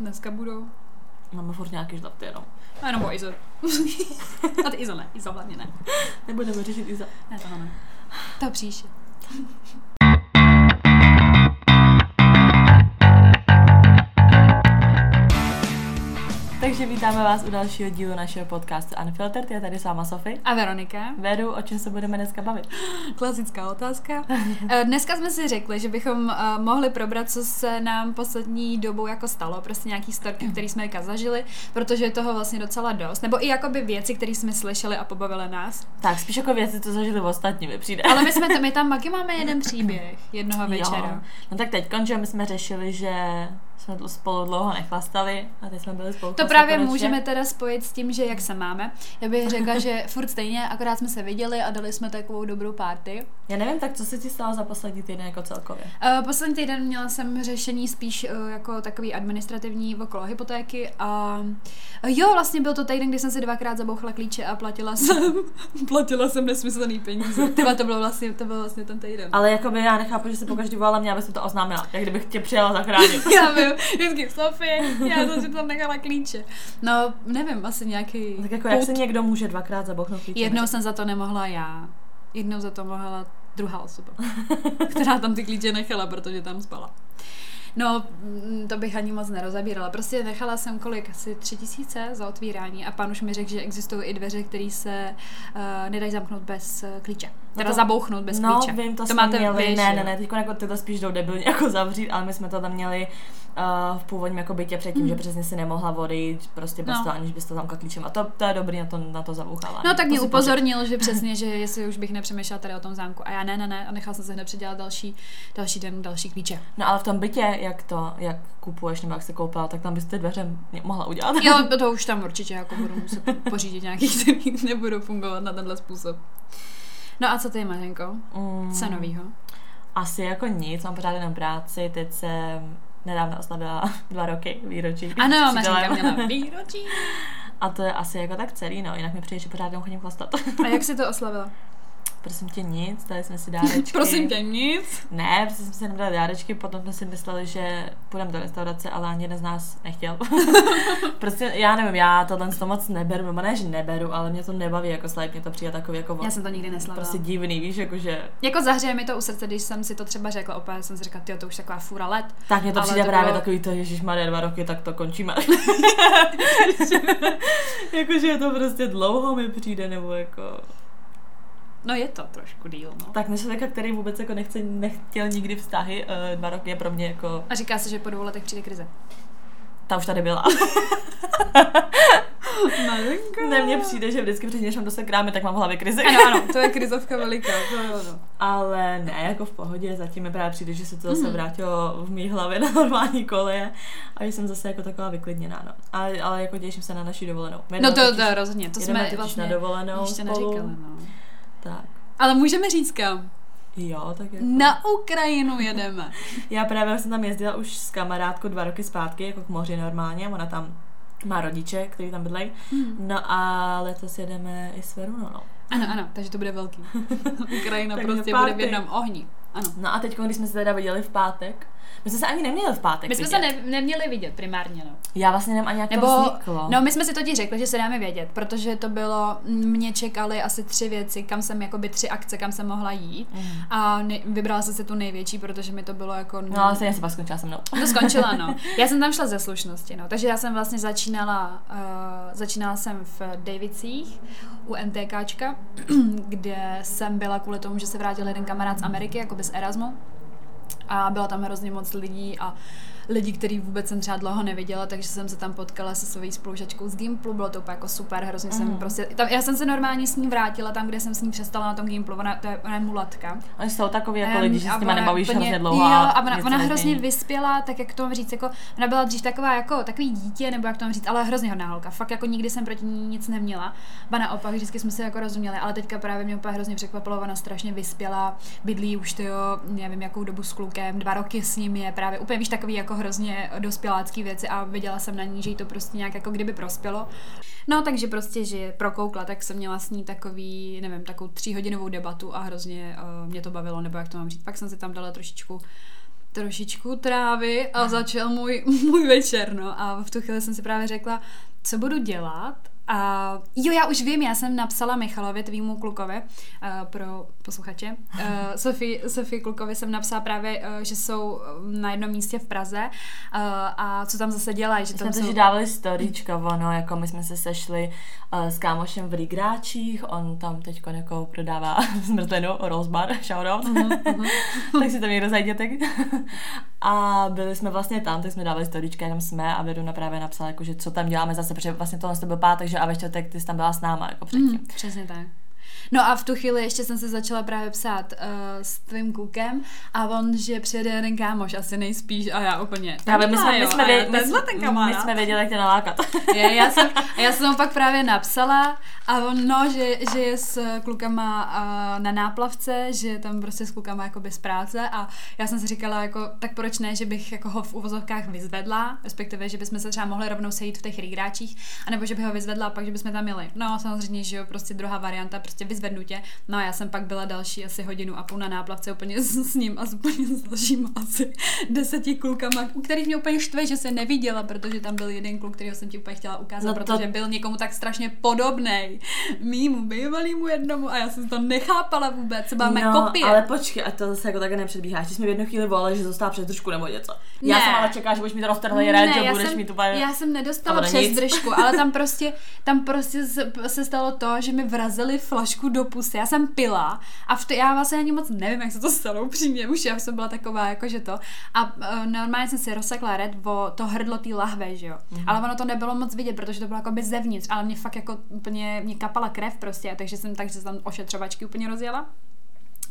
dneska budou? Máme furt nějaký žlapty jenom. A jenom o Izo. A ty Izo ne, Izo hlavně ne. Nebudeme řešit Iza. Ne, toho ne. To příště. Takže vítáme vás u dalšího dílu našeho podcastu Unfiltered. Je tady s váma Sofie. A Veronika? Vedu, o čem se budeme dneska bavit? Klasická otázka. Eh, Dneska jsme si řekli, že bychom eh, mohli probrat, co se nám poslední dobou jako stalo, prostě nějaký storky, který jsme jaka zažili, protože je toho vlastně docela dost. Nebo i jakoby věci, které jsme slyšeli a pobavily nás. Tak, spíš jako věci, co zažili v ostatní, mi přijde. Ale my jsme tam, my tam taky máme jeden příběh jednoho večera. Jo. No tak teď končí, my jsme řešili, že jsme spolu dlouho nechlastali a teď jsme byli spolu To právě konečně. můžeme teda spojit s tím, že jak se máme. Já bych řekla, že furt stejně, akorát jsme se viděli a dali jsme takovou dobrou party. Já nevím, tak co se ti stalo za poslední týden jako celkově? Uh, poslední týden měla jsem řešení spíš uh, jako takový administrativní okolo hypotéky a uh, jo, vlastně byl to týden, kdy jsem si dvakrát zabouchla klíče a platila jsem, platila jsem nesmyslný peníze. Tyba, to bylo vlastně, to byl vlastně ten týden. Ale jakoby já nechápu, že se pokaždý volala mě, abys mi to oznámila. Jak kdybych tě přijela zachránit. Já vím, vždycky Sofie, já jsem si tam nechala klíče. No, nevím, asi nějaký tak jako jak se někdo může dvakrát zabouchnout klíče? Jednou jsem za to nemohla já, jednou za to mohla druhá osoba, která tam ty klíče nechala, protože tam spala. No, mm, to bych ani moc nerozabírala. Prostě nechala jsem kolik, asi tři tisíce za otvírání a pan už mi řekl, že existují i dveře, které se uh, nedají zamknout bez uh, klíče. Teda to- zabouchnout bez no, klíče. vím, to, to jsme máte měli, vy, ne, ne, ne, teď jako tyhle spíš jdou debilně jako zavřít, ale my jsme to tam měli uh, v původním jako bytě předtím, Mm. že přesně si nemohla odejít, prostě bez No. toho, aniž bys to zamkla klíčem. A to, to je dobrý na to, na to zabouchávání. No tak mě upozornil, že přesně, že jestli už bych nepřemýšlela tady o tom zámku. A já ne, ne, ne, a nechala jsem se hned předělat další, další den, další klíče. No ale v tom bytě, jak to, jak kupuješ nebo jak se koupila, tak tam bys ty dveře mohla udělat. Jo, to už tam určitě jako budu muset pořídit nějaký, který nebudou fungovat na tenhle způsob. No a co ty, Mařenko? Mm, Co novýho? Asi jako nic, mám pořád jenom práci, teď jsem nedávno oslavila dva roky výročí. Ano. Mařenka měla výročí. A to je asi jako tak celý, no, jinak mi přijde, že pořád jenom chodím chlastat. A jak si to oslavila? Prosím tě nic, dali jsme si dárečky. Prosím tě, nic. Ne, prostě jsme si jenom dali dárečky, potom jsme si mysleli, že půjdeme do restaurace, ale ani jeden z nás nechtěl. prostě já nevím, já tohle to moc neberu, nebo ne, že neberu, ale mě to nebaví jako slavit, mě to přijde takový jako Já jsem to nikdy neslavila. prostě divný, víš, jakože Jako zahřeje mi to u srdce, když jsem si to třeba řekla, opět jsem si řekla, ty to už taková fůra let. tak mě to přijde to právě bylo- takový to, Ježíš má dva roky, tak to končíme. jakože je to prostě dlouho mi přijde, nebo jako... No je to trošku díl, no. Tak než člověka, který vůbec jako nechce, nechtěl nikdy vztahy, eh, dva roky je pro mě jako, A říká se, že po dvou letech přijde krize. ta už tady byla. Mařenko. ne, mně přijde, že vždycky před něčem dosekráme, tak mám v hlavě krizi. Ano, ano, to je krizovka veliká, to jo, no. Ale ne, jako v pohodě, zatím mi právě přijde, že se to zase Mhm. vrátilo v mý hlavě na normální koleje a že jsem zase jako taková vyklidněná, no. Ale, ale jako těším se na naši dovolenou. My No to, to rozhodně, to jsme vlastně na dovolenou ještě neříkali, no. Tak. Ale můžeme říct kam. Jo, tak jako. Na Ukrajinu jedeme. Já právě jsem tam jezdila už s kamarádkou dva roky zpátky, jako k moři normálně, ona tam má rodiče, kteří tam bydlejí. Hmm. No a letos jedeme i s Verunou, no. Ano, ano, takže to bude velký. Ukrajina prostě bude v jednom ohni. Ano. No a teď, když jsme se teda viděli v pátek, my jsme se ani neměli v pátek My jsme vidět. se ne, neměli vidět primárně, no. Já vlastně nevím ani, jak Nebo, to vzniklo. no my jsme si totiž řekli, že se dáme vědět, protože to bylo, mě čekaly asi tři věci, kam jsem, jakoby tři akce, kam jsem mohla jít. Mm. A ne, vybrala jsem si tu největší, protože mi to bylo jako... No ale stejně se pak skončila se mnou. To skončila, no. Já jsem tam šla ze slušnosti, no. Takže já jsem vlastně začínala, uh, začínala jsem v Davicích u NTKčka, kde jsem byla kvůli tomu, že se vrátil jeden kamarád z Ameriky, jako z Erasmu. A byla tam hrozně moc lidí a lidi, který vůbec jsem třeba dlouho neviděla, takže jsem se tam potkala se svojí spolužačkou z Gimplu, bylo to úplně jako super, hrozně mm. jsem Mhm. prostě, tam, já jsem se normálně s ní vrátila tam, kde jsem s ní přestala na tom Gimplu, ona, to je, ona je mulatka. Oni jsou takový jako Em, lidi, že s nimi ona nebavíš hrozně dlouho. Jo, a ona, ona hrozně vyspěla, tak jak to mám říct, jako, ona byla dřív taková jako takový dítě, nebo jak to mám říct, ale hrozně hodná holka. Fakt jako nikdy jsem proti ní nic neměla. Ba naopak, vždycky jsme se jako rozuměli, ale teďka právě mě úplně hrozně překvapilo, ona strašně vyspěla, bydlí už to jo, nevím jakou dobu s klukem, dva roky s ním je právě úplně víš takový jako hrozně dospělácký věci a viděla jsem na ní, že jí to prostě nějak jako kdyby prospělo. No takže prostě, že prokoukla, tak jsem měla s ní takový, nevím, takovou tříhodinovou debatu a hrozně uh, mě to bavilo, nebo jak to mám říct. Pak jsem si tam dala trošičku trošičku trávy a začal můj, můj večer, no. A v tu chvíli jsem si právě řekla, co budu dělat a jo, já už vím, já jsem napsala Michalovi, tvýmu klukovi, uh, pro posluchače. Uh, Sofii, Sofii klukovi jsem napsala právě, uh, že jsou na jednom místě v Praze uh, a co tam zase dělají. Že tam jsme jsou... že dávali storička, ono, jako my jsme se sešli uh, s kámošem v Rigráčích, on tam teď jako prodává zmrzlinu, Rosebar, shoutout, uh-huh, uh-huh. tak si to někdo zajděte. a byli jsme vlastně tam, tak jsme dávali storička, jenom jsme a Veduna právě napsala, jako, že co tam děláme zase, protože vlastně tohle to byl pátek, že a ve čtvrtek ty jsi tam byla s náma, jako předtím. Mm, přesně tak. No a v tu chvíli ještě jsem se začala právě psát uh, s tvým klukem a on, že přijede jeden kámoš, asi nejspíš a já úplně. Právě my jsme, my jsme, věděli, my, jsme, my jsme věděli, jak tě nalákat. Je, já, jsem, já jsem mu pak právě napsala a on, no, že, že je s klukama uh, na náplavce, že tam prostě s klukama jako bez práce a já jsem si říkala, jako, tak proč ne, že bych jako ho v uvozovkách vyzvedla, respektive, že bychom se třeba mohli rovnou sejít v těch rýgráčích, anebo že bych ho vyzvedla a pak, že bychom tam měli. No, samozřejmě, že jo, prostě druhá varianta, prostě vyzvednu tě. No a já jsem pak byla další asi hodinu a půl na náplavce úplně s, s ním a s úplně s dalšíma asi deseti klukama, u kterých mě úplně štve, že se neviděla, protože tam byl jeden kluk, kterého jsem ti úplně chtěla ukázat, no to... protože byl někomu tak strašně podobný mýmu bývalýmu jednomu a já jsem to nechápala vůbec, co máme no, kopie. ale počkej, a to zase jako také nepředbíháš. Ty jsi mi v jednu chvíli volali, že zůstává přes držku nebo něco. Já jsem ale čekala, že budeš mít roztrhlý red, že budeš jsem, mít úplně... Já jsem nedostala přes držku, ale tam prostě, tam prostě se, se stalo to, že mi vrazili flašku do pusy. Já jsem pila a v to, já vlastně ani moc nevím, jak se to stalo upřímně, už já jsem byla taková, jako že to. A uh, normálně jsem si rozsekla red o to hrdlo té lahve, že jo. Mm-hmm. Ale ono to nebylo moc vidět, protože to bylo jako by zevnitř, ale mě fakt jako úplně, mě kapala krev prostě, takže jsem takže jsem tam ošetřovačky úplně rozjela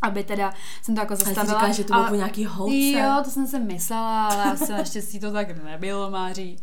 aby teda jsem to jako zastavila. Ale že to bylo nějaký house. Jo, to jsem si myslela, ale asi naštěstí to tak nebylo, Máří.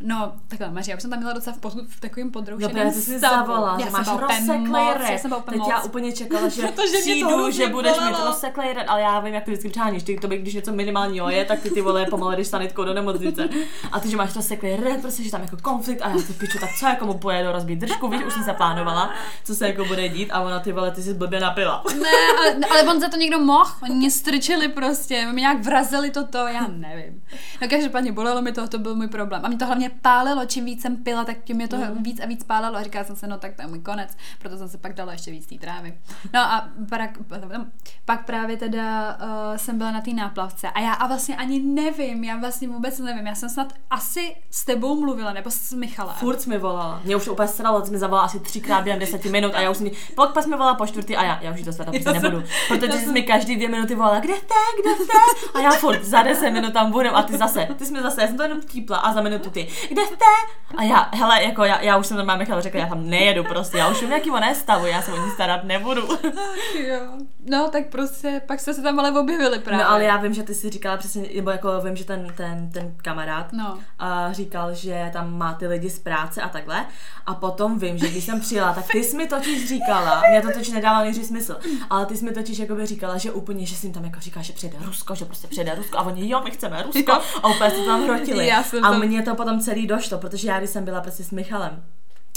No, takhle, Maří, já už jsem tam měla docela v, pod, v takovém podroušeném no, ty jsi zavolala, že máš rozseklej red. Já Teď moc. já úplně čekala, že to, že přijdu, že budeš mít rozseklej red, ale já vím, jak to vždycky přáníš. Ty to by, když něco minimálního je, tak ty ty vole pomalu jdeš sanitkou do nemocnice. A ty, že máš rozseklej red, prostě, že tam jako konflikt a já si piču, tak co jako mu pojedu rozbít držku, víš, už jsem se plánovala, co se jako bude dít a ona ty vole, ty si blbě napila. Ne, ale, ale on za to někdo mohl, oni mě strčili prostě, mě nějak vrazili toto, já nevím. No každopádně bolelo mi to, to byl můj problém. A mě to hlavně mě pálilo, čím víc jsem pila, tak tím mě to mm. víc a víc pálilo. A říkala jsem se, no tak to je můj konec, proto jsem se pak dala ještě víc té trávy. No a pak, pak právě teda uh, jsem byla na té náplavce. A já a vlastně ani nevím, já vlastně vůbec nevím, já jsem snad asi s tebou mluvila, nebo s Michalem. Furt mi volala, mě už úplně sralo, mi zavolala asi třikrát během deseti minut a já už mi, pak pas mi volala po čtvrtý a já, já už to světa prostě nebudu, protože jsi mi každý dvě minuty volala, kde jste, kde jste? A já furt za deset minut tam budem a ty zase, ty jsi mi zase, já jsem to jenom típla a za minutu ty, kde jste? A já, hele, jako já, já už jsem normálně Michal řekla, já tam nejedu prostě, já už vím, jaký on stavu, já se o ní starat nebudu. jo. No, tak prostě, pak jste se tam ale objevili právě. No, ale já vím, že ty si říkala přesně, nebo jako vím, že ten, ten, ten kamarád no. a říkal, že tam má ty lidi z práce a takhle. A potom vím, že když jsem přijela, tak ty jsi mi totiž říkala, mě to totiž nedávalo nejdřív smysl, ale ty jsi mi totiž jako by říkala, že úplně, že jsi jim tam jako říká, že přijede Rusko, že prostě přijede Rusko a oni jo, my chceme Rusko a úplně se tam hrotili. a mě to potom celý došlo, protože já když jsem byla prostě s Michalem,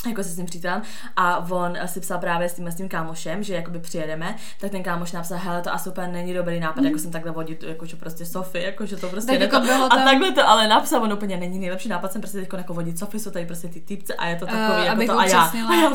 jako se s tím přítelem a on si psal právě s tím, s tím kámošem, že jakoby přijedeme, tak ten kámoš napsal, hele, to asi úplně není dobrý nápad, mm. jako jsem takhle vodit, jako že prostě Sofie, jako že to prostě tak jako bylo a tam... takhle to, ale napsal, on úplně není nejlepší nápad, jsem prostě teď jako vodit Sofie, jsou tady prostě ty typce a je to takový, uh, jako to a já, a já,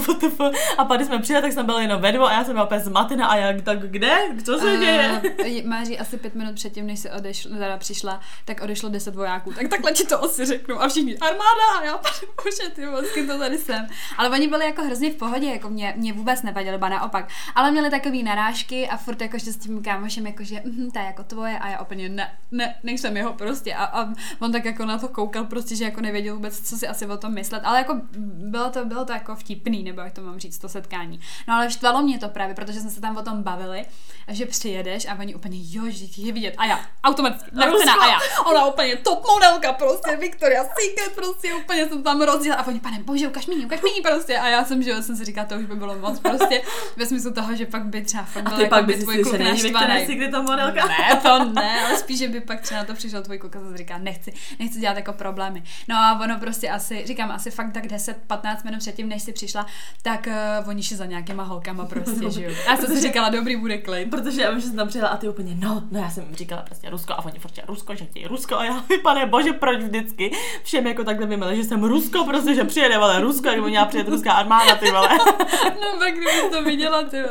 a pak když jsme přijeli, tak jsem byla jenom ve dvou a já jsem byla úplně zmatená a já, tak kde, co se uh, děje? Máří asi pět minut předtím, než se odešla, teda přišla, tak odešlo deset vojáků, tak takhle ti to asi řeknu. A všichni armáda a já, bože, ty to tady jsem. Ale oni byli jako hrozně v pohodě, jako mě, mě vůbec nevadili, ba naopak. Ale měli takový narážky a furt jako, že s tím kámošem, jako, že hm, to je jako tvoje a já úplně ne, ne, nejsem jeho prostě. A, a, on tak jako na to koukal prostě, že jako nevěděl vůbec, co si asi o tom myslet. Ale jako bylo to, bylo to jako vtipný, nebo jak to mám říct, to setkání. No ale štvalo mě to právě, protože jsme se tam o tom bavili, že přijedeš a oni úplně, jo, že je vidět. A já, automaticky, a já, ona úplně top modelka prostě, Victoria Secret prostě, úplně jsem tam rozdělala. A oni, pane bože, ukaž mi, ukaž vtipný prostě. A já jsem, že jsem si říkala, to už by bylo moc prostě ve smyslu toho, že pak by třeba fakt byl jako pak by tvůj kluk naštvaný. Secret ta modelka. Ne, to ne, ale spíš, že by pak třeba na to přišel tvůj kluk a zase říká, nechci, nechci dělat jako problémy. No a ono prostě asi, říkám, asi fakt tak 10-15 minut předtím, než si přišla, tak uh, oni šli za nějakýma holkama prostě, že jo. A já jsem si říkala, dobrý, bude klid. Protože já že jsem tam přijela a ty úplně, no, no já jsem říkala prostě Rusko a oni furt Rusko, že chtějí Rusko a já, pane bože, proč vždycky všem jako takhle vymele, že jsem Rusko, prostě, že přijede, vole, Rusko, jak by měla přijet ruská armáda, ty vole. No pak kdybych to viděla, ty. jo.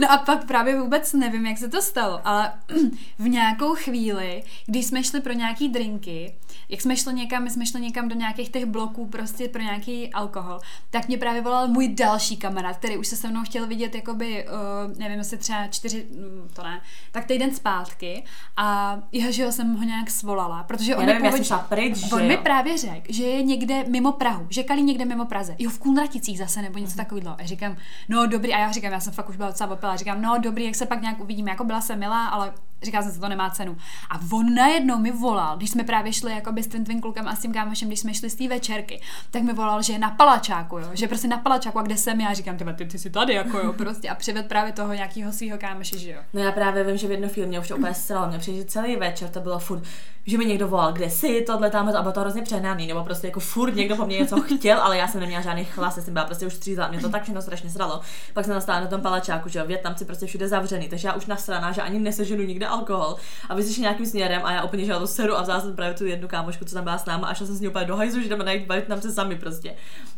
No a pak právě vůbec nevím, jak se to stalo, ale v nějakou chvíli, když jsme šli pro nějaký drinky, jak jsme šli někam, my jsme šli někam do nějakých těch bloků prostě pro nějaký alkohol, tak mě právě volal můj další kamarád, který už se se mnou chtěl vidět jakoby, uh, nevím, jestli třeba čtyři, mm, to ne, tak týden zpátky a jeho, že jsem ho nějak svolala, protože Já on nevím, mi šla pryč, že On mi právě řekl, že je někde mimo Prahu, že kalí někde mimo Praze. Jo, v Kunraticích zase nebo Mhm. něco takového. A říkám, no dobrý, a já říkám, já jsem fakt už byla docela opila, říkám, no dobrý, jak se pak nějak uvidíme, jako byla jsem milá, ale říkala jsem si, to nemá cenu. A on najednou mi volal, když jsme právě šli jako s tím tvým klukem a s tím kámošem, když jsme šli z té večerky, tak mi volal, že je na palačáku, jo, že prostě na palačáku, a kde jsem já, říkám, ty, ty, jsi tady, jako jo, prostě a přived právě toho nějakého svého kámoše, že jo. No já právě vím, že v jednu chvíli mě už to úplně sralo, mě přijde, že celý večer to bylo furt, že mi někdo volal, kde jsi, tohle tam, a bylo to hrozně přehnaný, nebo prostě jako furt někdo po mně něco chtěl, ale já jsem neměla žádný chlas, jsem byla prostě už střízla, mě to tak všechno strašně sralo. Pak jsem nastála na tom palačáku, že jo, Větnamci prostě všude zavřený, takže já už nasraná, že ani neseženu nikde alkohol a vy šli nějakým směrem a já úplně já to seru a vzala jsem právě tu jednu kámošku, co tam byla s náma a šla jsem s ní úplně do hajzu, že jdeme najít Větnamce sami prostě.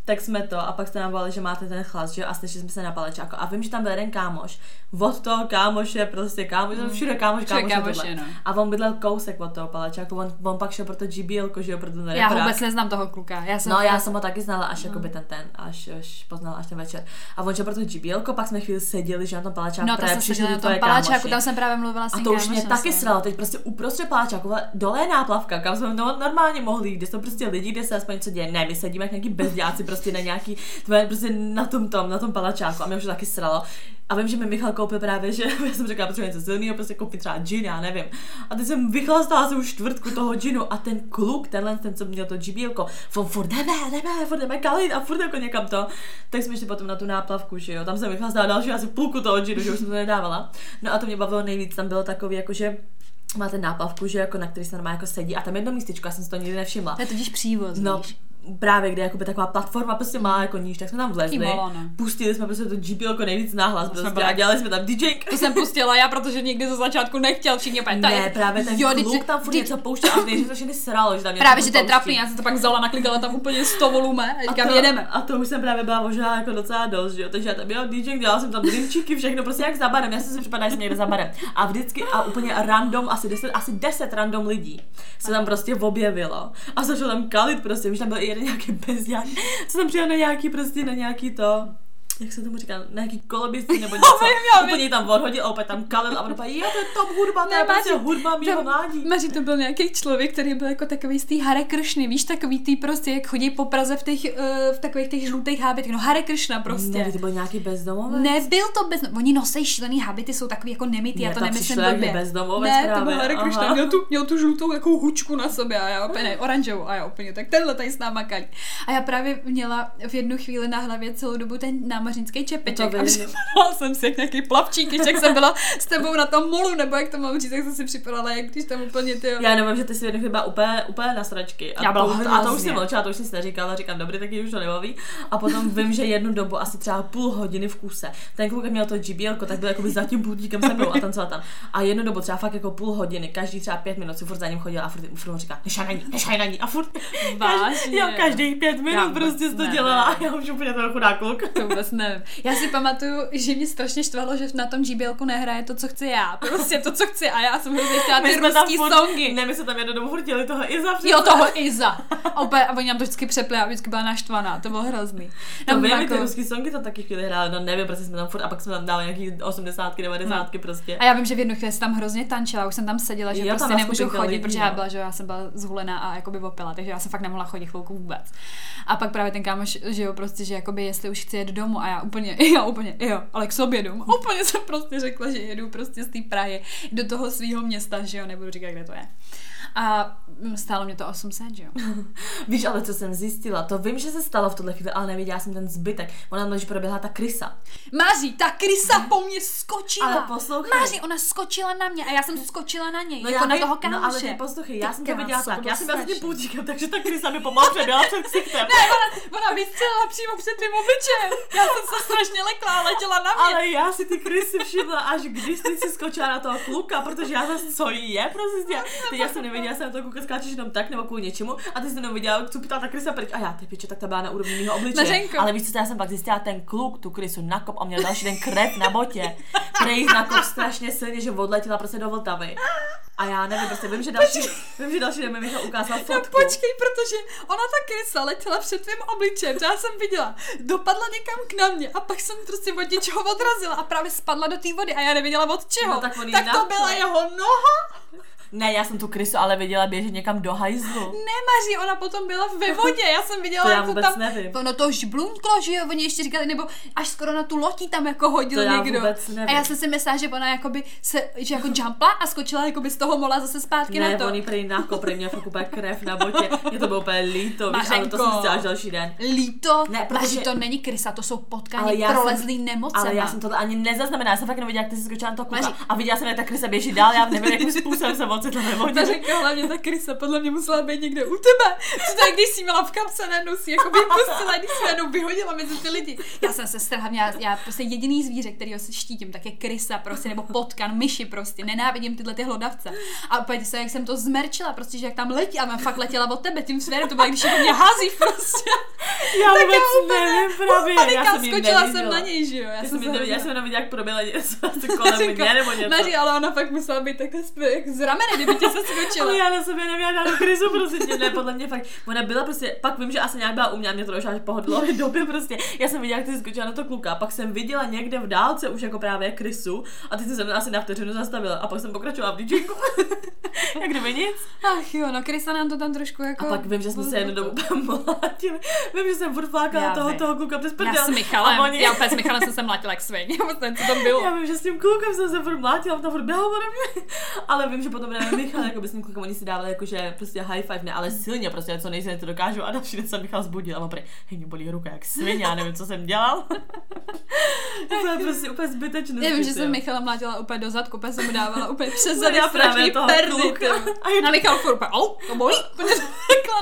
Tak jsme to a pak jste nám volali, že máte ten chlas, že jo, a slyšeli jsme se na palačáku. A vím, že tam byl jeden kámoš, od toho kámoše, prostě kámoš, všude kámoš, Všude kámoš, kámoše, tohle. no. A on bydlel kousek od toho palačáku, on, on pak šel pro to GBL, že jo, pro ten Já vůbec neznám toho kluka. Já jsem No, já jsem ho taky znala až jakoby ten ten, až, až poznala až ten večer. A on šel pro to GBL, pak jsme chvíli seděli, že na tom paláčáku No, to jsem přišli seděla na tom paláčáku, kámoši. tam jsem právě mluvila s A to už mě taky svým. sralo, teď prostě uprostřed paláčáku, vole, dole náplavka, kam jsme no, normálně mohli kde jsou prostě lidi, kde se aspoň něco děje. Ne, my sedíme jak nějaký bezděláci prostě na nějaký, tvoje, prostě na tom tom, na tom paláčáku a mě už to taky sralo. A vím, že mi Michal koupil právě, že já jsem řekla, potřebuji něco silného, prostě koupit třeba gin, já nevím. A teď jsem vychlastala jsem už čtvrtku toho ginu a ten kluk, tenhle, ten, co měl to GBLko, on furt jdeme, jdeme, furt jdeme kalit a furt jako někam to. Tak jsme šli potom na tu náplavku, že jo, tam jsem vychlastala další asi půlku toho ginu, že už jsem to nedávala. No a to mě bavilo nejvíc, tam bylo takový jako, že máte náplavku, že jako na který se normálně jako sedí a tam jedno místečko, já jsem si to nikdy nevšimla. To je totiž přívoz, No, víš. Právě, kde jakoby taková platforma prostě má jako níž, tak jsme tam vlezli, malo, pustili jsme prostě to GPL jako nejvíc náhlas prostě byla- a dělali jsme tam DJ. To jsem pustila já, protože nikdy ze začátku nechtěl všichni je- Ne, právě ten Jo, kluk tam furt něco pouštěl a než to všechny sralo, že tam Právě, že to je trapný, já jsem to pak vzala, naklikala tam úplně 100 volume a říkám, to, jedeme. A to už jsem právě byla možná jako docela dost, že jo? Takže já tam byla DJ, dělala jsem tam drinčíky, všechno prostě jak za barem. Já jsem si připadala, že jsem někde za barem. A vždycky a úplně random, asi 10, asi 10 random lidí se tam prostě objevilo. A začal tam kalit prostě, už tam byl i jeden nějaký bezďák, co tam přijel na nějaký prostě, na nějaký to, jak se tomu říká, nějaký koloběžci nebo něco. vím, já vím. úplně ji tam odhodil a opět tam kalil a on jo, to je top hudba, to Ne, je prostě hudba mýho to- mládí. Maři, to byl nějaký člověk, který byl jako takový z té Hare Kršny, víš, takový ty prostě, jak chodí po Praze v, těch, uh, v takových těch žlutých hábitech, no Hare Kršna prostě. Ne, to byl nějaký bezdomovec. Nebyl to bez... Oni nosí šílený habity, jsou takový jako nemitý, já to to nemyslím blbě. je bezdomovec Ne, to právě, byl Hare Kršna, měl tu, měl tu žlutou jako hučku na sobě a já úplně ne, oranžovou a já úplně, tak tenhle tady s náma kalí. A já právě měla v jednu chvíli na hlavě celou dobu ten námořnický čepeček To a připadala jsem si jak nějaký plavčík, když jak jsem byla s tebou na tom molu, nebo jak to mám říct, tak jsem si připadala, jak když tam úplně ty Já nevím, že ty si jednou chyba úplně, úplně na sračky. A, Já byla to, a to už si mlčela, to už si neříkala, říkám, dobrý, tak ji už to nebaví. A potom vím, že jednu dobu, asi třeba půl hodiny v kuse, ten kluk měl to GBL, tak byl jakoby za tím pultíkem se mnou a tancoval tam. A jednu dobu třeba fakt jako půl hodiny, každý třeba pět minut si furt za ním chodila a furt, furt říká, nešaj na ní, nešaj na ní. A furt, Vážně? každý, jo, každých pět minut Já prostě jsi to dělala a já už úplně to chudá kluk. To vůbec nevím. Já si pamatuju, že mě strašně štvalo, že na tom GBLku nehraje to, co chci já. Prostě to, co chci a já jsem hrozně chtěla ty ruský furt- songy. Ne, my jsme tam furt dělali toho Iza přece. Jo, toho Iza. A, úplně, a oni nám to vždycky přepli a vždycky byla naštvaná. To bylo hrozný. To Tam vím, jako- ty ruský songy tam taky chvíli hráli, no nevím, prostě jsme tam furt, a pak jsme tam dali nějaký 80, 90 prostě. A já vím, že v jednu chvíli jsem tam hrozně tančila, už jsem tam seděla, že tam prostě nemůžu chodit, lidí, protože no. já byla, že já jsem byla zhulená a jakoby opila, takže já jsem fakt nemohla chodit chvilku vůbec. A pak právě ten kámoš, že jo, prostě, že jakoby jestli už chci jet domů a já úplně, já úplně, jo, ale k sobě domů. Úplně jsem prostě řekla, že jedu prostě z té Prahy do toho svého města, že jo, nebudu říkat, kde to je. A mm, stálo mě to 800, že jo? Víš, ale co jsem zjistila, to vím, že se stalo v tuhle chvíli, ale neviděla jsem ten zbytek. Ona tam, když proběhla ta krysa. Máří, ta krysa po mně skočila. Ale poslouchej. Máří, ona skočila na mě a já jsem skočila na něj, No jako já na toho no ale kámoše. ty poslouchej, já Ty jsem to viděla tak, já jsem byla s tím půlčíkem, takže ta krysa mi pomalu přeběla před ksichtem. Ne, ona, ona vystřelila přímo před tvým obličejem. Já jsem se strašně lekla a letěla na mě. Ale já si ty krysy všimla, až když ty si skočila na toho kluka, protože já zase co je, prostě. Teď já jsem nevěděla, jestli na toho kluka skáčeš jenom tak nebo kvůli něčemu, a ty jsi jenom viděla, co ptá ta krysa pryč. A já, ty piče, tak ta byla na úrovni mého obličeje. Mařenko. Ale víš co, já jsem pak zjistila, ten kluk tu krysu nakop a měl další den krev na botě. Prej nakop strašně silně, že odletěla prostě do Vltavy. A já nevím, prostě vím, že další, vím, že další den mi Michal ukázal No fotku. počkej, protože ona ta krysa letěla před tvým obličejem, to já jsem viděla. Dopadla někam k na mě a pak jsem prostě od něčeho odrazila a právě spadla do té vody a já nevěděla od čeho. No, tak tak to byla jeho noha. Ne, já jsem tu krysu ale viděla běžet někam do hajzlu. Ne, Maří, ona potom byla ve vodě, já jsem viděla, To já jak to vůbec tam, nevím. ono to žblunklo, že jo, oni ještě říkali, nebo až skoro na tu lotí tam jako hodil To já někdo. vůbec nevím. A já jsem si myslela, že ona jakoby se, že jako jumpla a skočila jakoby z toho mola zase zpátky Ne, na to. oni prý nakop, prý měl fakt úplně krev na botě. Mě to bylo úplně líto, víš, ale to jsem zjistila až další den. Líto, Ne, ne, protože- protože... to není krysa, to jsou potkání prolezlý nemocema. Ale já jsem tohle ani nezaznamenala, já jsem fakt neviděla, jak ty jsi skočila na to Maří- a viděla jsem, jak ta krysa běží dál, já nevím, jakým způsobem jsem ocitla ve vodě. Mařenko, hlavně ta krysa podle mě musela být někde u tebe. Co to je, když jsi měla v kapse, najednou si jako vypustila, když jsi najednou vyhodila mezi ty lidi. Já jsem se strhla, já, já prostě jediný zvíře, kterýho se štítím, tak je krysa prostě, nebo potkan, myši prostě. Nenávidím tyhle ty hlodavce. A úplně se, jak jsem to zmerčila, prostě, že jak tam letí, a mám fakt letěla od tebe tím směrem, to bylo, když do mě hází prostě. já Tak vůbec já úplně- nevím právě, já jsem skočila jsem na něj, že jo. Já Já jsem neviděla, já jsem jenom jak proběhla něco kolem mě nebo něco. Maří, ale ona fakt musela být takhle jak z ramene, kdyby tě se skočila. Ale já na sobě neměla žádnou krizu, prostě ne, podle mě fakt, ona byla prostě, pak vím, že asi nějak byla u mě a mě to došlo až po době prostě. Já jsem viděla, jak ty jsi skočila na to kluka, pak jsem viděla někde v dálce už jako právě krysu a ty jsi se mnou asi na vteřinu zastavila a pak jsem pokračovala v DJku. jak kdyby nic. Ach jo, no Krysa nám to tam trošku jako... A pak vím, že jsme se jednu dobu mlátili. Vím, že jsem furt flákala toho, toho kluka přes prdel. Já s Michalem, A oni... já úplně s Michalem jsem se mlátila jak sviň, já vůbec nevím, co tam bylo. Já vím, že s tím klukem jsem se furt mlátila, tam furt běhal. Ale vím, že potom ne, Michal, jako by s tím klukem, oni si dávali jakože prostě high five, ne, ale silně prostě, co nejsilně to dokážu. A další den jsem Michal zbudil a prý, hej, mě bolí ruka jak svině, já nevím, co jsem dělal. to je prostě úplně zbytečné. Já vím, že jsem Michala mlátila úplně do zadku, úplně jsem mu dávala úplně přes právě strašný ty. A Michal furt úplně, au, to bolí,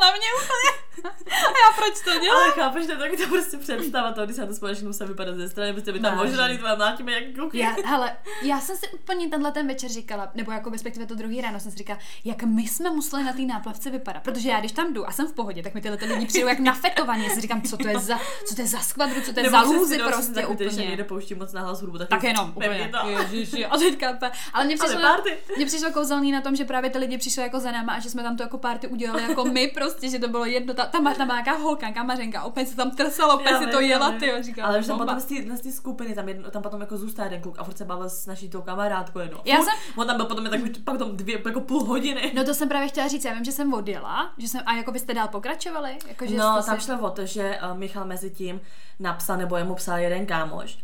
na mě úplně. A já proč to dělám? Ale chápeš, to je taky to prostě představa toho, když se na to společně musím vypadat ze strany, prostě by tam možná tvoje mlátíme jak kluky. Já, hele, já jsem si úplně tenhle ten večer říkala, nebo jako respektive to druhý ráno jsem si říkala, jak my jsme museli na té náplavce vypadat. Protože já, když tam jdu a jsem v pohodě, tak mi tyhle ty lidi přijdou jak nafetovaní. Já si říkám, co to je za, co to je za skvadru, co to je za lůzy prostě Když úplně. někdo pouští moc na hlas hudbu, tak, Tak jenom, úplně. to. Ježiši, a teďka, ale Ale přišlo, party. mně přišlo kouzelný na tom, že právě ty lidi přišli jako za náma a že jsme tam to jako party udělali jako my prostě, že to bylo jedno, ta, tam, tam má nějaká holka, kamařenka, opět se tam trsalo, opět si to jela, ty jo, říkám, Ale už tam potom z té- z té skupiny, tam, jedno, tam potom jako zůstá jeden kluk a furt se bavil s naší tou kamarádkou jednou. Já Furt, jsem- On tam byl potom tak, pak tam dvě, jako půl hodiny. No to jsem právě chtěla říct, já vím, že jsem odjela, že jsem, a jako byste dál pokračovali? Jako, že No, jste tam si, šlo o to, že uh, Michal mezi tím napsal, nebo jemu psal jeden kámoš.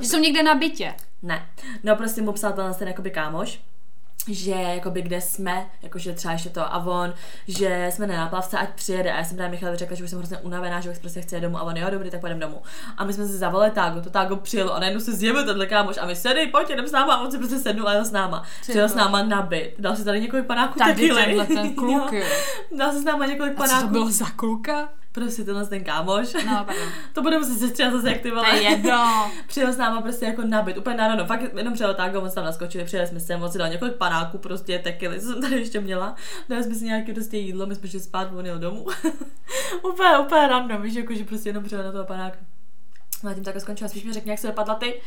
že jsou někde na bytě. Ne, no prostě mu psal ten jakoby kámoš, že jakoby kde jsme, jakože třeba ještě to a on, že jsme na náplavce, ať přijede a já jsem právě Michal řekla, že už jsem hrozně unavená, že už prostě chce domů a on jo dobrý, tak půjdeme domů. A my jsme si zavolali tágo, to tágo přijelo a najednou se zjevil tenhle kámoš a my sedej, pojď, jdem s náma a on si prostě sednul a jel s náma. Přijel s náma na byt, dal si tady několik panáků Tady tenhle ten kluk, Jo. Dal si s náma několik A co panáků. to bylo za kluka? Prostě tenhle ten kámoš. No, pardon. to bude muset sestřihat zase jak ty To vole. je jedno. Přijel s náma prostě jako nabit, úplně na rano, fakt jenom přijel tak, on se tam naskočili, přijeli jsme sem, on si dal několik panáků, prostě tekily, co jsem tady ještě měla, dali jsme si nějaké prostě jídlo, my jsme šli spát, on jel domů. úplně, úplně random, víš, jako že prostě jenom přijel na toho panáka. No a tím tak skončila, spíš mi řekni, jak se dopadla ty.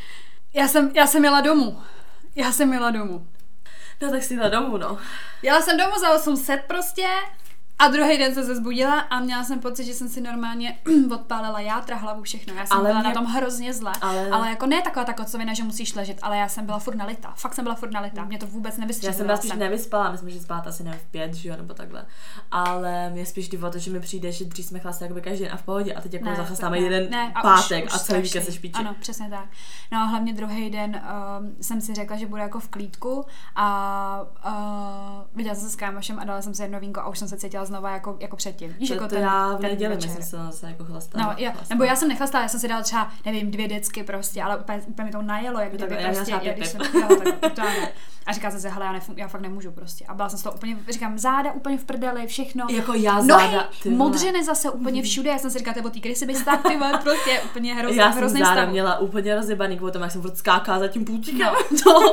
Já jsem, já jsem jela domů. Já jsem jela domů. No tak si jela domů, no. Jela jsem domů za 800 prostě A druhý den se zbudila a měla jsem pocit, že jsem si normálně odpálila játra, hlavu, všechno. Já jsem Ale byla mě- na tom hrozně zle. Ale- Ale... jako ne taková ta kocovina, že musíš ležet, ale já jsem byla furt nalitá. Fakt jsem byla furt nalitá. Mě to vůbec nevystřídalo. Já jsem byla spíš nevyspala, myslím, že spát asi nevím v pět, že jo, nebo takhle. Ale mě spíš jde o to, že mi přijde, že dřív jsme chlastali jakoby každý den a v pohodě a teď jako zachlastáme jeden pátek a celý víkend se špičí. Ano, přesně tak. No a hlavně druhý den um, jsem si řekla, že bude jako v klídku a uh, viděla jsem se s kámošem a dala jsem si jedno vínko a už jsem se cítila znova jako, jako předtím. Víš, To, jako to ten, já v neděli myslím se zase jako chlastala. No, já, nebo já jsem nechlastala, já jsem si dala třeba, nevím, dvě decky prostě, ale úplně, úplně mi to najelo, jak No kdyby já měla prostě, já, pět když jsem, jo, tak, totálně. A říká jsem si, hele, já, nefum, já fakt nemůžu prostě. A byla jsem z toho úplně, říkám, záda úplně v prdeli, všechno. Jako já Nohy, záda, ty vole. modřiny zase úplně všude, já jsem si říkala, ty ty kdy si bys tak, ty vole, prostě úplně hroz, já jsem hrozný záda stav. měla úplně rozjebaný kvůli tomu, jak jsem furt skákala za tím půlčíkem. No, no.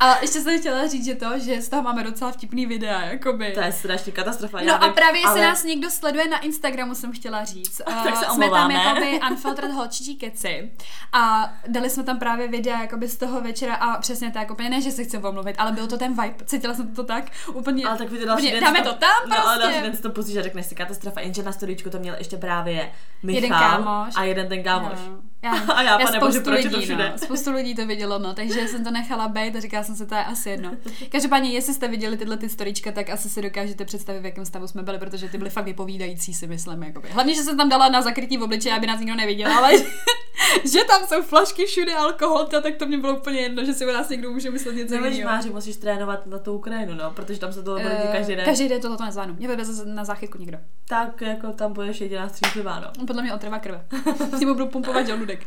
A ještě jsem chtěla říct, že to, že z toho máme docela vtipný videa, jakoby. To je strašně katastrofa. Já No a právě jestli ale- nás někdo sleduje na Instagramu, jsem chtěla říct. Tak se Uh, jsme tam jakoby unfiltered holčičí keci a dali jsme tam právě videa jakoby z toho večera a přesně tak, úplně ne, že se chci omluvit, ale byl to ten vibe, cítila jsem to tak úplně, Ale tak víte, další úplně den dáme to tam No, ale další prostě. den si to pustíš a řekneš si katastrofa, jenže na storíčku to měl ještě právě Michal Jeden kámoš. a jeden ten kámoš. Jo. Já, A já, pane bože, proč je to lidí, všude? No, spoustu lidí to vidělo, no, takže jsem to nechala být a říkala jsem si, to je asi jedno. Každopádně, jestli jste viděli tyhle ty storička, tak asi si dokážete představit, v jakém stavu jsme byli, protože ty byly fakt vypovídající, si myslím. Jakoby. Hlavně, že jsem tam dala na zakrytí v obličeji, aby nás nikdo neviděl, ale že tam jsou flašky všude alkohol, to, tak to mě bylo úplně jedno, že si o nás někdo může myslet něco Nevíš, jiného. Máři, musíš trénovat na tu Ukrajinu, no, protože tam se to bude Eh, každý den. Každý den to toto nezvládnu. Mě vybeze na záchytku někdo. Tak jako tam budeš jediná střízlivá, no. Podle mě otrva krve. S tím budu pumpovat žaludek.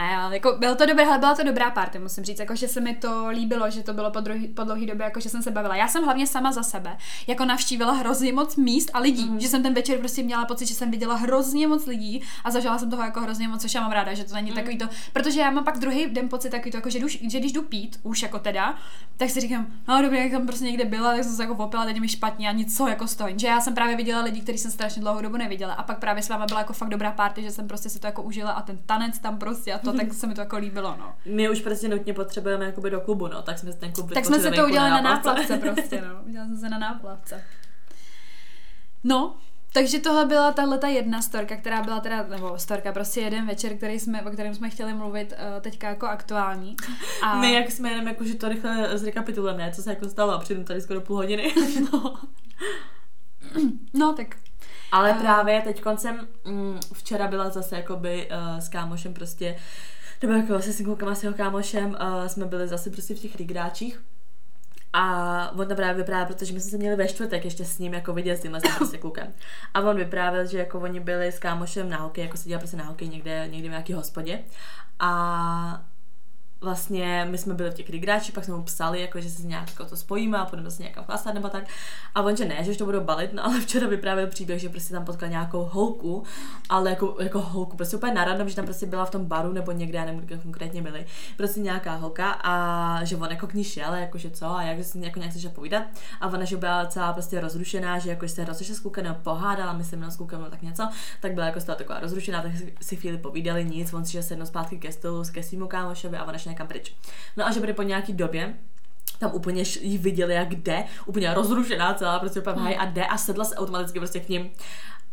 A já, jako, bylo to dobré, byla to dobrá party, musím říct, jako, že se mi to líbilo, že to bylo po, druhý, po dlouhý době, jako, že jsem se bavila. Já jsem hlavně sama za sebe, jako navštívila hrozně moc míst a lidí, mm. že jsem ten večer prostě měla pocit, že jsem viděla hrozně moc lidí a zažila jsem toho jako hrozně moc, což já mám ráda, že to není Mhm. takový to, protože já mám pak druhý den pocit takový to, jako, že, jdu, že když jdu pít, už jako teda, tak si říkám, no dobrý, jak tam prostě někde byla, tak jsem se jako popila, teď mi špatně a nic co jako stojí. Že já jsem právě viděla lidi, který jsem strašně dlouhou dobu neviděla a pak právě s váma byla jako fakt dobrá party, že jsem prostě si to jako užila a ten tanec tam prostě a to, tak se mi to jako líbilo, no. My už prostě nutně potřebujeme jakoby do klubu, no, tak jsme ten klub Tak jsme se to udělali na náplavce. náplavce prostě, no. Udělala jsem se na náplavce. No, takže tohle byla tahle ta jedna storka, která byla teda, nebo storka, prostě jeden večer, který jsme, o kterém jsme chtěli mluvit uh, teďka jako aktuální. A My jak jsme jenom jako, že to rychle zrekapitulujeme, ne, co se jako stalo a přijdu tady skoro půl hodiny. no. no, tak Ale právě teď koncem, mm, včera byla zase jakoby uh, s kámošem prostě, nebo jako se singlkama s jeho kámošem, uh, jsme byli zase prostě v těch rigráčích. A on tam právě vyprávěl, protože my jsme se měli ve čtvrtek ještě s ním jako vidět s tímhle prostě klukem. A on vyprávěl, že jako oni byli s kámošem na hokej, jako se dělali prostě na hokej někde, někde v nějaký hospodě. A vlastně my jsme byli v těch rigráči, pak jsme mu psali, jako, že se nějak jako to spojíme a půjdeme se někam chlastat nebo tak. A on, že ne, že už to budou balit, no ale včera vyprávěl příběh, že prostě tam potkal nějakou holku, ale jako, jako holku, prostě úplně naradno, že tam prostě byla v tom baru nebo někde, já nevím, kde konkrétně byli, prostě nějaká holka a že on jako k ní šel, jako že co a jak se jako nějak začal povídat a ona, že byla celá prostě rozrušená, že jako že se rozlišila s klukem, pohádala, myslím, no, s klukem, tak něco, tak byla jako z taková rozrušená, tak si, chvíli povídali nic, on si šel sednout zpátky ke stolu, ke svýmu kámošovi a ona někam pryč. No a že bude po nějaký době, tam úplně jí viděli, jak jde, úplně rozrušená celá, prostě úplně a jde a sedla se automaticky prostě k ním.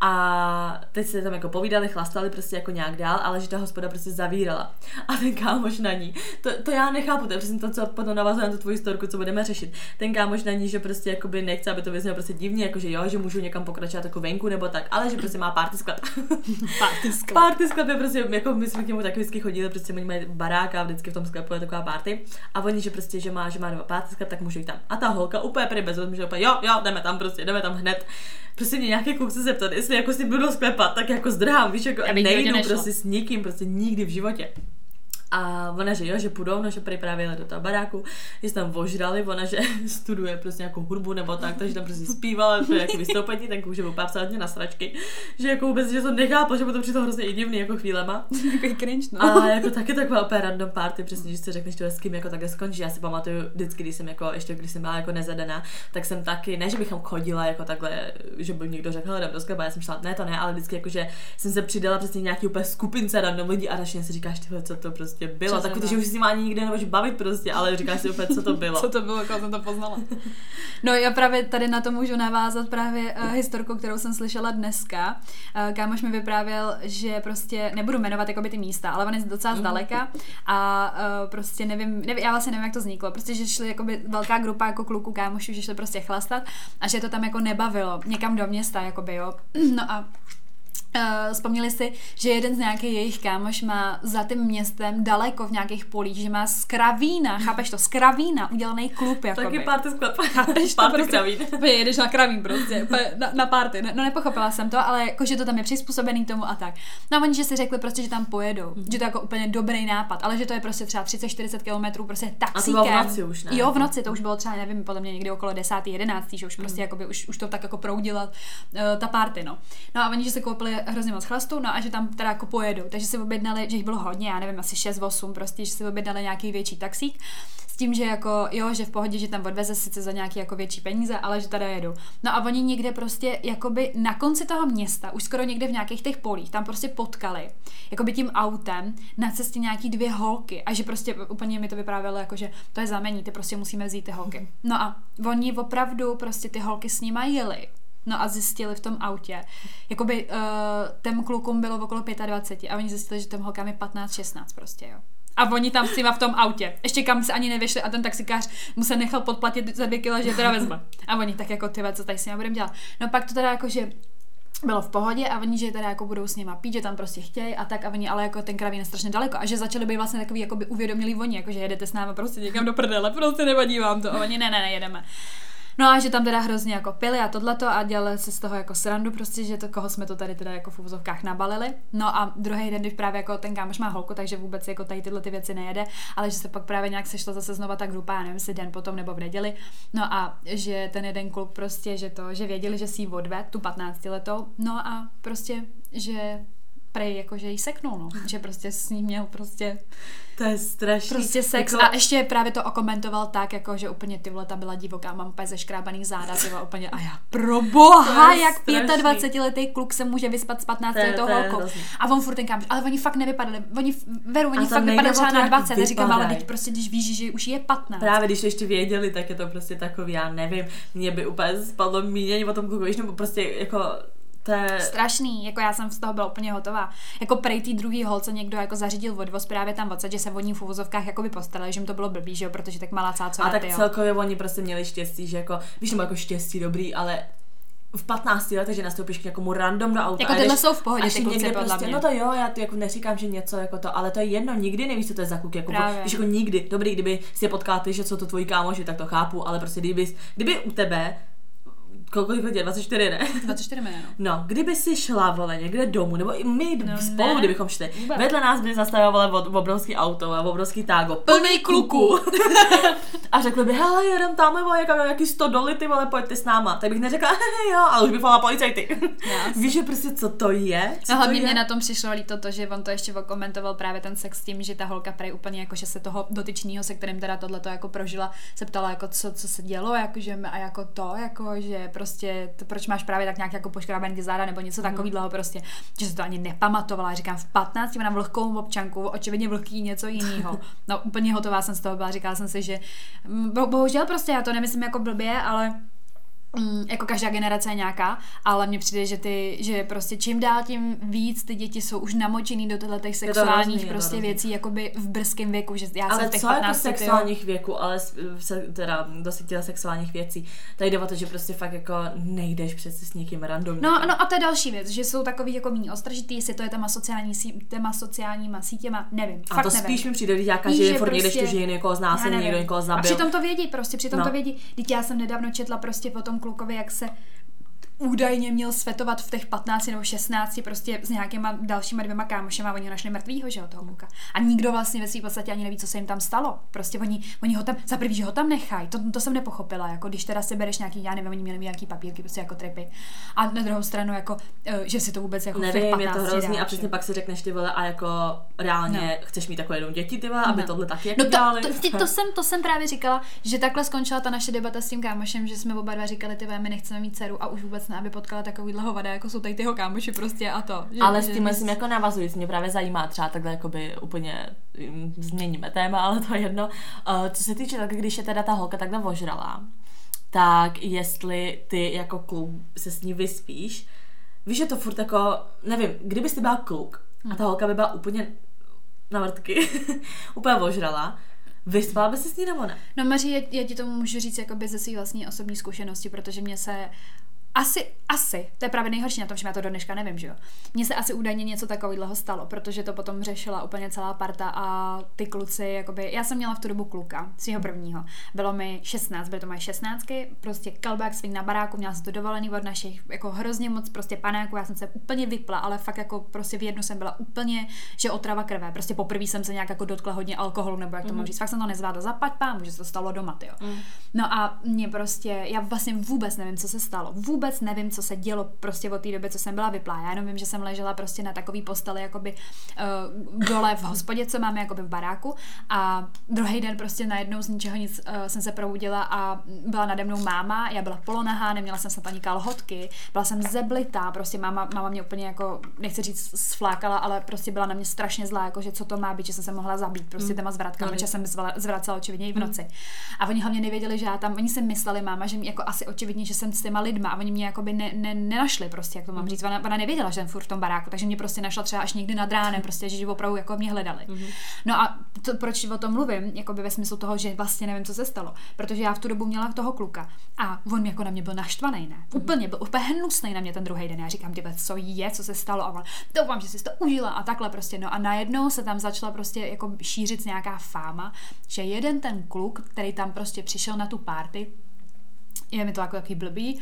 A teď se tam jako povídali, chlastali prostě jako nějak dál, ale že ta hospoda prostě zavírala. A ten kámoš na ní, to, to já nechápu, to je přesně to, co potom navazuje na tu tvoji storku, co budeme řešit. Ten kámoš na ní, že prostě jakoby nechce, aby to vyznělo prostě divně, jako že jo, že můžu někam pokračovat jako venku nebo tak, ale že prostě má party sklad. party Party sklep je prostě, jako my jsme k němu taky vždycky chodili, prostě oni mají barák a vždycky v tom sklepu je taková party. A oni, že prostě, že má, že má dva party sklep, tak můžu jít tam. A ta holka úplně prý bez že úplně, jo, jo, jdeme tam prostě, jdeme tam hned. Prostě mě nějaký kluk se zeptat, jestli jako si budu do sklepa, tak jako zdrhám, víš, jako životě nejdu prostě s nikým, prostě nikdy v životě. A ona, že jo, že půjdou, no, že prý právě jeli do toho baráku, že se tam ožrali, ona, že studuje prostě nějakou hudbu nebo tak, takže tam prostě zpívala, to je jako vystoupení, ten kluk, že byl absolutně na sračky, že jako vůbec, že to nechápal, že to přišlo hrozně i divný jako chvílema. Takový cringe, no. A jako taky taková úplně random party, přesně, že si řekneš, to s kým jako takhle skončí. Já si pamatuju vždycky, když jsem jako, ještě když jsem byla jako nezadaná, tak jsem taky, ne, že bychom chodila jako takhle, že by někdo řekl, jdem do sklepa, já jsem šla, ne, to ne, ale vždycky jako, že jsem se přidala přesně nějaký úplně skupince random lidí a začně si říkáš, tyhle, co to prostě prostě bylo. Přesně tak. že už si s ním ani nikdy nebudeš bavit prostě, ale říkáš si opět, co to bylo. Co to bylo, jak jsem to poznala. No já právě tady na to můžu navázat právě uh, historku, kterou jsem slyšela dneska. Uh, kámoš mi vyprávěl, že prostě, nebudu jmenovat jakoby ty místa, ale on je docela Mhm. zdaleka a uh, prostě nevím, nevím, já vlastně nevím, jak to vzniklo. Prostě, že šli jakoby velká grupa jako kluků kámošů, že šli prostě chlastat a že to tam jako nebavilo někam do města, jakoby jo. No a Uh, vzpomněli si, že jeden z nějakých jejich kámoš má za tím městem daleko v nějakých polích, že má z kravína, chápeš to, z kravína udělaný klub, jakoby. Taky party sklep. Chápeš to prostě, kravín. Jedeš na kravín prostě, na, na party. No, no nepochopila jsem to, ale jako, že to tam je přizpůsobený tomu a tak. No a oni, že si řekli prostě, že tam pojedou, Mhm. že to je jako úplně dobrý nápad, ale že to je prostě třeba 30-40 kilometrů prostě taxíkem. bylo v noci už, ne? Jo, v noci, to už bylo třeba, nevím, podle mě někdy okolo 10. 11. že už prostě jakoby, už, už to tak jako proudila uh, ta party, no. No a oni, že se koupili hrozně moc chlastu, no a že tam teda jako pojedou, takže si objednali, že jich bylo hodně, já nevím, asi 6-8 prostě, že si objednali nějaký větší taxík, s tím, že jako, jo, že v pohodě, že tam odveze sice za nějaký jako větší peníze, ale že tady jedou. No a oni někde prostě, jakoby na konci toho města, už skoro někde v nějakých těch polích, tam prostě potkali, jakoby tím autem, na cestě nějaký dvě holky a že prostě úplně mi to vyprávělo, jako že to je znamení, ty prostě musíme vzít ty holky. No a oni opravdu prostě ty holky s nima jeli. No a zjistili v tom autě, jakoby uh, těm klukům bylo okolo 25 a oni zjistili, že těm holkám je 15-16 prostě, jo. A oni tam s nima v tom autě. Ještě kam se ani nevyšli a ten taxikář mu se nechal podplatit za dvě kila, že je teda vezme. A oni tak jako ty co tady s nimi budeme dělat. No pak to teda jako, že bylo v pohodě a oni, že teda jako budou s nima pít, že tam prostě chtějí a tak a oni, ale jako ten kravín strašně daleko a že začali být vlastně takový jako by uvědomili oni, jako že jedete s námi prostě někam do prdele, prostě nevadí vám to a oni ne, ne, ne, jedeme. No a že tam teda hrozně jako pili a tohleto a dělali se z toho jako srandu prostě, že to, koho jsme to tady teda jako v uvozovkách nabalili. No a druhý den, když právě jako ten kámoš má holku, takže vůbec jako tady tyhle ty věci nejede, ale že se pak právě nějak sešla zase znova ta grupa, já nevím, jestli den potom nebo v neděli. No a že ten jeden kluk prostě, že to, že věděli, že si ji odved, tu 15 letou, no a prostě, že prej jako, že jí seknul, no. Že prostě s ní měl prostě To je strašný. Prostě sex Jako, a ještě právě to okomentoval tak, jako že úplně ty vole, ta byla divoká, mám úplně zeškrábaný záda, ty vole, úplně a já pro boha, To je jak strašný. 25 letý kluk se může vyspat s 15 To je- letou holkou. A on furt ten kámoš, ale oni fakt nevypadali, oni, veru, oni fakt vypadali třeba na jak 20, a říkám, ale teď prostě, když víš, že už je 15. Právě když ještě věděli, tak je to prostě takový, já nevím, mě by úplně spadlo mínění o tom kluku, nebo prostě jako to je... Strašný, jako já jsem z toho byla úplně hotová. Jako prej tý druhý holce někdo jako zařídil odvoz právě tam odsaď, že se o ní v uvozovkách jako by postarali, že jim to bylo blbý, že jo, protože tak malá cácová, A tak ty jo. celkově oni prostě měli štěstí, že jako, víš, nebo jako štěstí dobrý, ale v 15 letech, že nastoupíš k někomu random do auta. Jako tyhle jdeš- jsou v pohodě, ty kluci, prostě, mě. No to jo, já ty jako neříkám, že něco jako to, ale to je jedno, nikdy nevíš, co to je za kluk, jako, Právě. víš, jako nikdy. Dobrý, kdyby si je potkala ty, že jsou to tvoji kámoši, tak to chápu, ale prostě kdyby, kdyby u tebe, kolik je, 24, ne? 24 minut, no. No, kdyby si šla, vole, někde domů, nebo i my No spolu, ne. kdybychom šli. Vůbec. Vedle nás by zastavovali obrovský auto a obrovský tágo, plný kluků. a řekli by, hele, jedem tam, vole, jak, jaký 100 doly, ty vole, pojďte s náma. Tak bych neřekla, jo, ale už by volala policajty. Víš, že prostě co to je? Co No hlavně to mě na tom přišlo líto to, že on to ještě komentoval právě ten sex s tím, že ta holka prej úplně jako, že se toho dotyčního, se kterým teda tohleto jako prožila, se ptala jako co, co se dělo, jako, že a jako to, jako, že prostě, to, proč máš právě tak nějak jako poškrábený záda nebo něco takového prostě, že se to ani nepamatovala, říkám v 15 ona vlhkou občanku, očividně vlhký něco jiného. No úplně hotová jsem z toho byla, říkala jsem si, že mm, bo, bohužel prostě já to nemyslím jako blbě, ale Mm, jako každá generace je nějaká, ale mně přijde, že ty, že prostě čím dál tím víc ty děti jsou už namočený do těchto těch sexuálních je to prostě věcí jakoby v brzkém věku, že já jsem Ale těch co jako 15 tyjo. sexuálních věků, ale s- se, teda dosyť těch sexuálních věcí. Tady jde o to, že prostě fakt jako nejdeš přece s někým random. No, no a to je další věc, že jsou takový jako méně ostražitý, jestli to je téma, sociální, téma sociálníma sítěma, nevím, a fakt to nevím. spíš mi přijde, když den že furt někde prostě- čtu, že někoho znásilnil, někdo někoho A zabil. přitom to vědí, prostě přitom No. to vědí. Teď já jsem nedávno četla prostě po tom klukovi, jak se údajně měl svetovat v těch 15 nebo 16 prostě s nějakýma dalšíma dvěma kámošema, oni ho našli mrtvýho, že jo, toho kluka. A nikdo vlastně ve své podstatě ani neví, co se jim tam stalo. Prostě oni, oni ho tam, za prvý, že ho tam nechají, to, to jsem nepochopila, jako když teda si bereš nějaký, já nevím, oni měli nějaký papírky, prostě jako tripy. A na druhou stranu, jako, eh, že si to vůbec jako v těch Nevím, je to 15 hrozný dáš, a přesně pak si řekneš ty vole a jako reálně chceš mít takové jenom děti ty vole, aby No. tohle taky jako No to, dělali. to, ty- to, jsem, to jsem právě říkala, že takhle skončila ta naše debata s tím kámošem, že jsme oba dva říkali, ty vole, my nechceme mít dceru a už vůbec šťastná, aby potkala takový hovada, jako jsou tady tyho kámoši prostě a to. Že, ale s tím myslím jako navazujíc, mě právě zajímá třeba takhle jakoby úplně um, změníme téma, ale to je jedno. Uh, co se týče tak, když je teda ta holka takhle ožrala, tak jestli ty jako kluk se s ní vyspíš, víš, že to furt jako, nevím, kdyby jsi byla kluk a ta holka by byla úplně na vrtky, úplně ožrala, Vyspala by se s ní nebo ne? No Maří, já, já ti to můžu říct jakoby ze své vlastní osobní zkušenosti, protože mě se asi, asi, to je právě nejhorší na tom, že já to do dneška nevím, že jo. Mně se asi údajně něco takového stalo, protože to potom řešila úplně celá parta a ty kluci, jakoby, já jsem měla v tu dobu kluka, svého prvního. Bylo mi 16, byly to moje 16, prostě kalbák svým na baráku, měla jsem to dovolený od našich, jako hrozně moc prostě panáků, já jsem se úplně vypla, ale fakt jako prostě v jednu jsem byla úplně, že otrava krve, prostě poprvé jsem se nějak jako dotkla hodně alkoholu, nebo jak to mm. mám říct, fakt jsem to nezvládla zapať pán, že se to stalo doma, jo. Mm. No a mě prostě, já vlastně vůbec nevím, co se stalo, vůbec vůbec nevím, co se dělo prostě od té doby, co jsem byla vyplá. Já jenom vím, že jsem ležela prostě na takový posteli jakoby uh, dole v hospodě, co máme jakoby v baráku a druhý den prostě najednou z ničeho nic uh, jsem se probudila a byla nade mnou máma, já byla polonahá, neměla jsem snad ani kalhotky, byla jsem zeblitá, prostě máma, máma mě úplně jako, nechci říct sflákala, ale prostě byla na mě strašně zlá, jako že co to má být, že jsem se mohla zabít, prostě mm. těma zvratkami, mm. že jsem zvracela očividně i v mm. noci. Mm. A oni hlavně nevěděli, že já tam, oni si mysleli, máma, že mě jako asi očividně, že jsem s těma lidma a oni mě jakoby ne, ne, nenašli prostě, jak to mám mm. říct. Ona, ona nevěděla, že jsem furt v tom baráku, takže mě prostě našla třeba až někdy nad ránem, prostě, že opravdu jako mě hledali. Mm. No a to, proč o tom mluvím, jako by ve smyslu toho, že vlastně nevím, co se stalo, protože já v tu dobu měla toho kluka a on jako na mě byl naštvaný, ne? Mm. Úplně byl úplně hnusný na mě ten druhý den. Já říkám, ty co je, co se stalo a on, doufám, že jsi to užila a takhle prostě. No a najednou se tam začala prostě jako šířit nějaká fáma, že jeden ten kluk, který tam prostě přišel na tu party, je mi to jako takový blbý,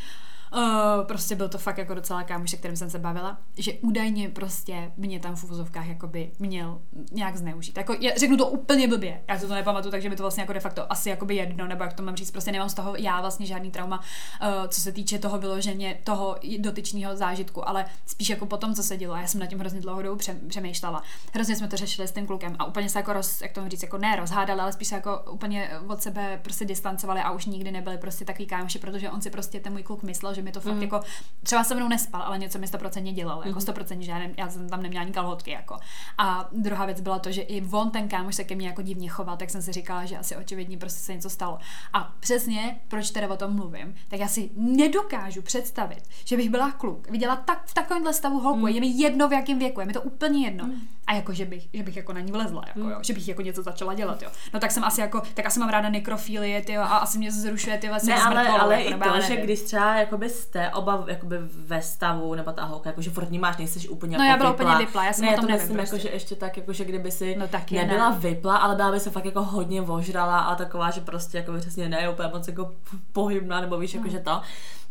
Uh, prostě byl to fakt jako docela kámoš, se kterým jsem se bavila, že údajně prostě mě tam v uvozovkách jakoby měl nějak zneužít. Jako, já řeknu to úplně blbě, já si to nepamatuju, takže mi to vlastně jako de facto asi jakoby jedno, nebo jak to mám říct, prostě nemám z toho já vlastně žádný trauma, uh, co se týče toho vyloženě toho dotyčného zážitku, ale spíš jako potom, co se dělo. Já jsem na tím hrozně dlouho dobu přemýšlela. Hrozně jsme to řešili s tím klukem a úplně se jako roz, jak to říct, jako ne rozhádali, ale spíš se jako úplně od sebe prostě distancovali a už nikdy nebyli prostě takový kámoši, protože on si prostě ten můj kluk myslel, že mi to fakt mm. jako, třeba se mnou nespal, ale něco mi stoprocentně dělal, jako mhm. stoprocentně, že já, ne, já jsem tam neměla ani kalhotky, jako. A druhá věc byla to, že i on, ten kámoš, se ke mně jako divně choval, tak jsem si říkala, že asi očividně prostě se něco stalo. A přesně, proč teda o tom mluvím, tak já si nedokážu představit, že bych byla kluk, viděla tak v takovémhle stavu holku, mm. je mi jedno v jakém věku, je mi to úplně jedno. Mm. A jako, že bych, že bych jako na ní vlezla, jako, mm. jo, že bych jako něco začala dělat, jo. No tak jsem asi jako, tak asi mám ráda nekrofilie, ty a asi mě zrušuje ty vlastně. Ne, ale, ale jako, i to, že když třeba jakoby jste oba jakoby ve stavu, nebo ta holka, jakože furt máš, nejsi úplně No jako já byla vypla. úplně vypla, já jsem ne, o tom to nevím, myslím, prostě. jako, že ještě tak, jako, že kdyby si no, taky nebyla ne. vypla, ale byla by se fakt jako hodně vožrala a taková, že prostě jako přesně ne úplně moc jako pohybná, nebo víš, jako, hmm. že to,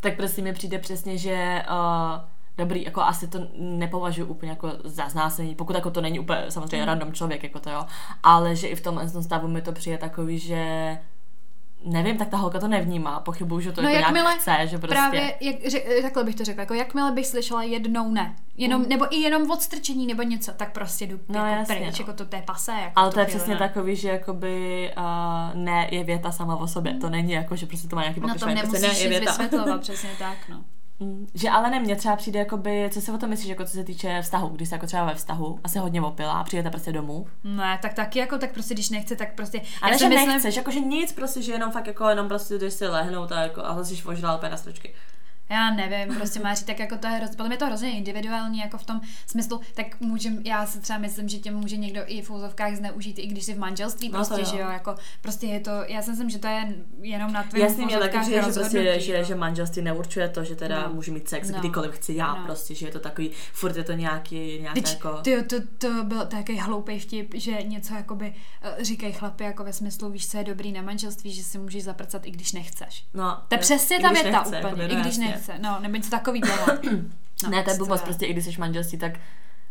tak prostě mi přijde přesně, že uh, dobrý, jako asi to nepovažuji úplně jako za znásilnění, pokud jako to není úplně samozřejmě mm. random člověk, jako to jo, ale že i v tomhle stavu mi to přijde takový, že nevím, tak ta holka to nevnímá, pochybuju, že to no jako nějak chce, že prostě... Právě, jak, řek, takhle bych to řekla, jako jakmile bych slyšela jednou ne, jenom, mm. nebo i jenom odstrčení nebo něco, tak prostě jdu no, jako jasně, pryč, no. jako to, to je pase. Jako Ale to je přesně ne. takový, že jakoby uh, ne je věta sama o sobě, mm. to není jako, že prostě to má nějaký pokračování. No to nemusíš prostě ne, je věta. vysvětlovat, přesně tak, no. Mm, že ale ne, mě třeba přijde, jakoby, co si o tom myslíš, jako co se týče vztahu, když se jako třeba ve vztahu asi hodně opila a přijete prostě domů? Ne, tak taky jako, tak prostě když nechce, tak prostě. Ale že myslím... nechceš, jakože nic, prostě, že jenom fakt jako jenom prostě jdeš si lehnout a jako a jsi úplně na stročky já nevím, prostě Máří, tak jako to je hrozně, potom je to hrozně individuální, jako v tom smyslu, tak můžem, já si třeba myslím, že tě může někdo i v úzovkách zneužít, i když jsi v manželství, no prostě, jo. že jo, jako prostě je to, já si myslím, že to je jenom na tvém Jasně, mě taky že, prostě, že, že manželství neurčuje to, že teda no. můžu mít sex no. kdykoliv chci já, no. prostě, že je to takový, furt je to nějaký, nějaký Teď, jako... Ty, to, to byl takový hloupý vtip, že něco jakoby uh, říkají chlapy jako ve smyslu, víš, co je dobrý na manželství, že si můžeš zaprcat, i když nechceš. No, to je přesně ta věta úplně, i když nechce, no, nebo něco takový No, ne, to je blbost, prostě i když jsi manželství, tak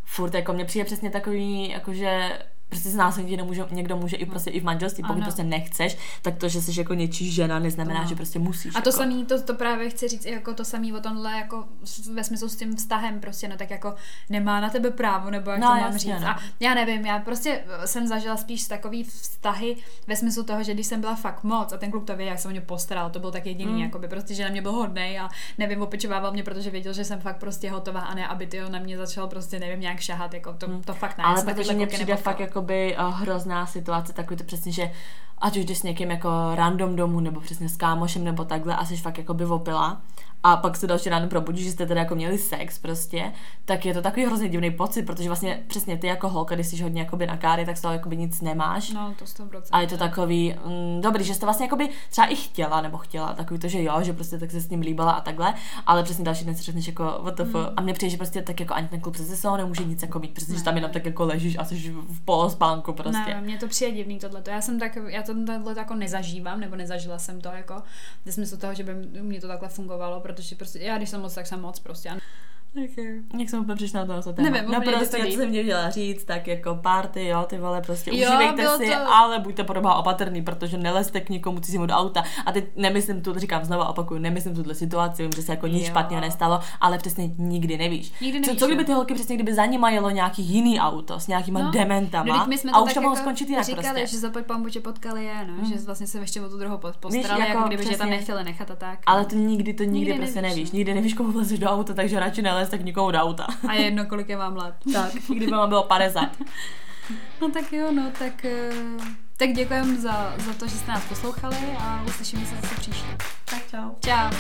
furt jako mně přijde přesně takový, jakože prostě znásilnit nemůže, někdo může i prostě i v manželství, pokud Ano. prostě nechceš, tak to, že jsi jako něčí žena, neznamená, Ano. že prostě musíš. A to jako. samý, to, to právě chci říct jako to samý o tomhle, jako ve smyslu s tím vztahem prostě, no tak jako nemá na tebe právo, nebo jak No, to mám jasně, říct. no. A já nevím, já prostě jsem zažila spíš takový vztahy ve smyslu toho, že když jsem byla fakt moc a ten kluk to ví, jak se o mě postaral, to byl tak jediný, Mm. mm. jakoby prostě, že na mě byl hodnej a nevím, opečovával mě, protože věděl, že jsem fakt prostě hotová a ne, aby ty na mě začal prostě, nevím, nějak šahat, jako to, to fakt ne. Ale jsem protože kluky přijde fakt jakoby uh, hrozná situace, takový to přesně, že ať už jdeš s někým jako random domů, nebo přesně s kámošem, nebo takhle, a jsi fakt jakoby opila, a pak se další ráno probudíš, že jste teda jako měli sex prostě, tak je to takový hrozně divný pocit, protože vlastně přesně ty jako holka, když jsi hodně jakoby na káry, tak z toho jakoby nic nemáš. No, to 100%. A je to takový, mm, dobrý, že jsi to vlastně jakoby třeba i chtěla, nebo chtěla, takový to, že jo, že prostě tak se s ním líbala a takhle, ale přesně další den si řekneš jako WTF. Mm. A mně přijde, že prostě tak jako ani ten klub přece se ho nemůže nic jako mít, přesně, že tam jenom tak jako ležíš a jsi v polospánku prostě. Ne, mně to přijde divný tohle. Já jsem tak, já to tohle jako nezažívám, nebo nezažila jsem to jako, ve smyslu toho, že by mě to takhle fungovalo, protože prostě, já když jsem moc, tak jsem moc prostě. A Okay. Jak jsem úplně přišla na tohle téma. Nevím, no prostě, to co jsem mě chtěla říct, tak jako party, jo, ty vole, prostě Jo, užívejte si, to- ale buďte podobá opatrný, protože nelezte k nikomu cizímu do auta. A teď nemyslím tu, říkám znovu opakuju, nemyslím tuhle situaci, vím, že se jako nic Jo. špatného nestalo, ale přesně nikdy nevíš. Nikdy co, nevíš, co kdyby jo. ty holky přesně, kdyby za nima jelo nějaký jiný auto s nějakýma No, dementama No, my jsme a to už tak to mohlo jako skončit jinak říkali, prostě. že zapoď pambu, že potkali je, no, že vlastně se ještě o tu druhou postarali, jako jako, kdyby, že tam nechtěli nechat a tak. Ale to nikdy, to nikdy, prostě nevíš, no. Nikdy nevíš, komu vlezeš do auta, takže radši nelez tak nikomu do auta. A je jedno, kolik je vám let. tak, i kdyby vám bylo 50. No tak jo, no, tak, eh, tak děkujeme za, za to, že jste nás poslouchali a uslyšíme se zase příště. tak čau. Čau.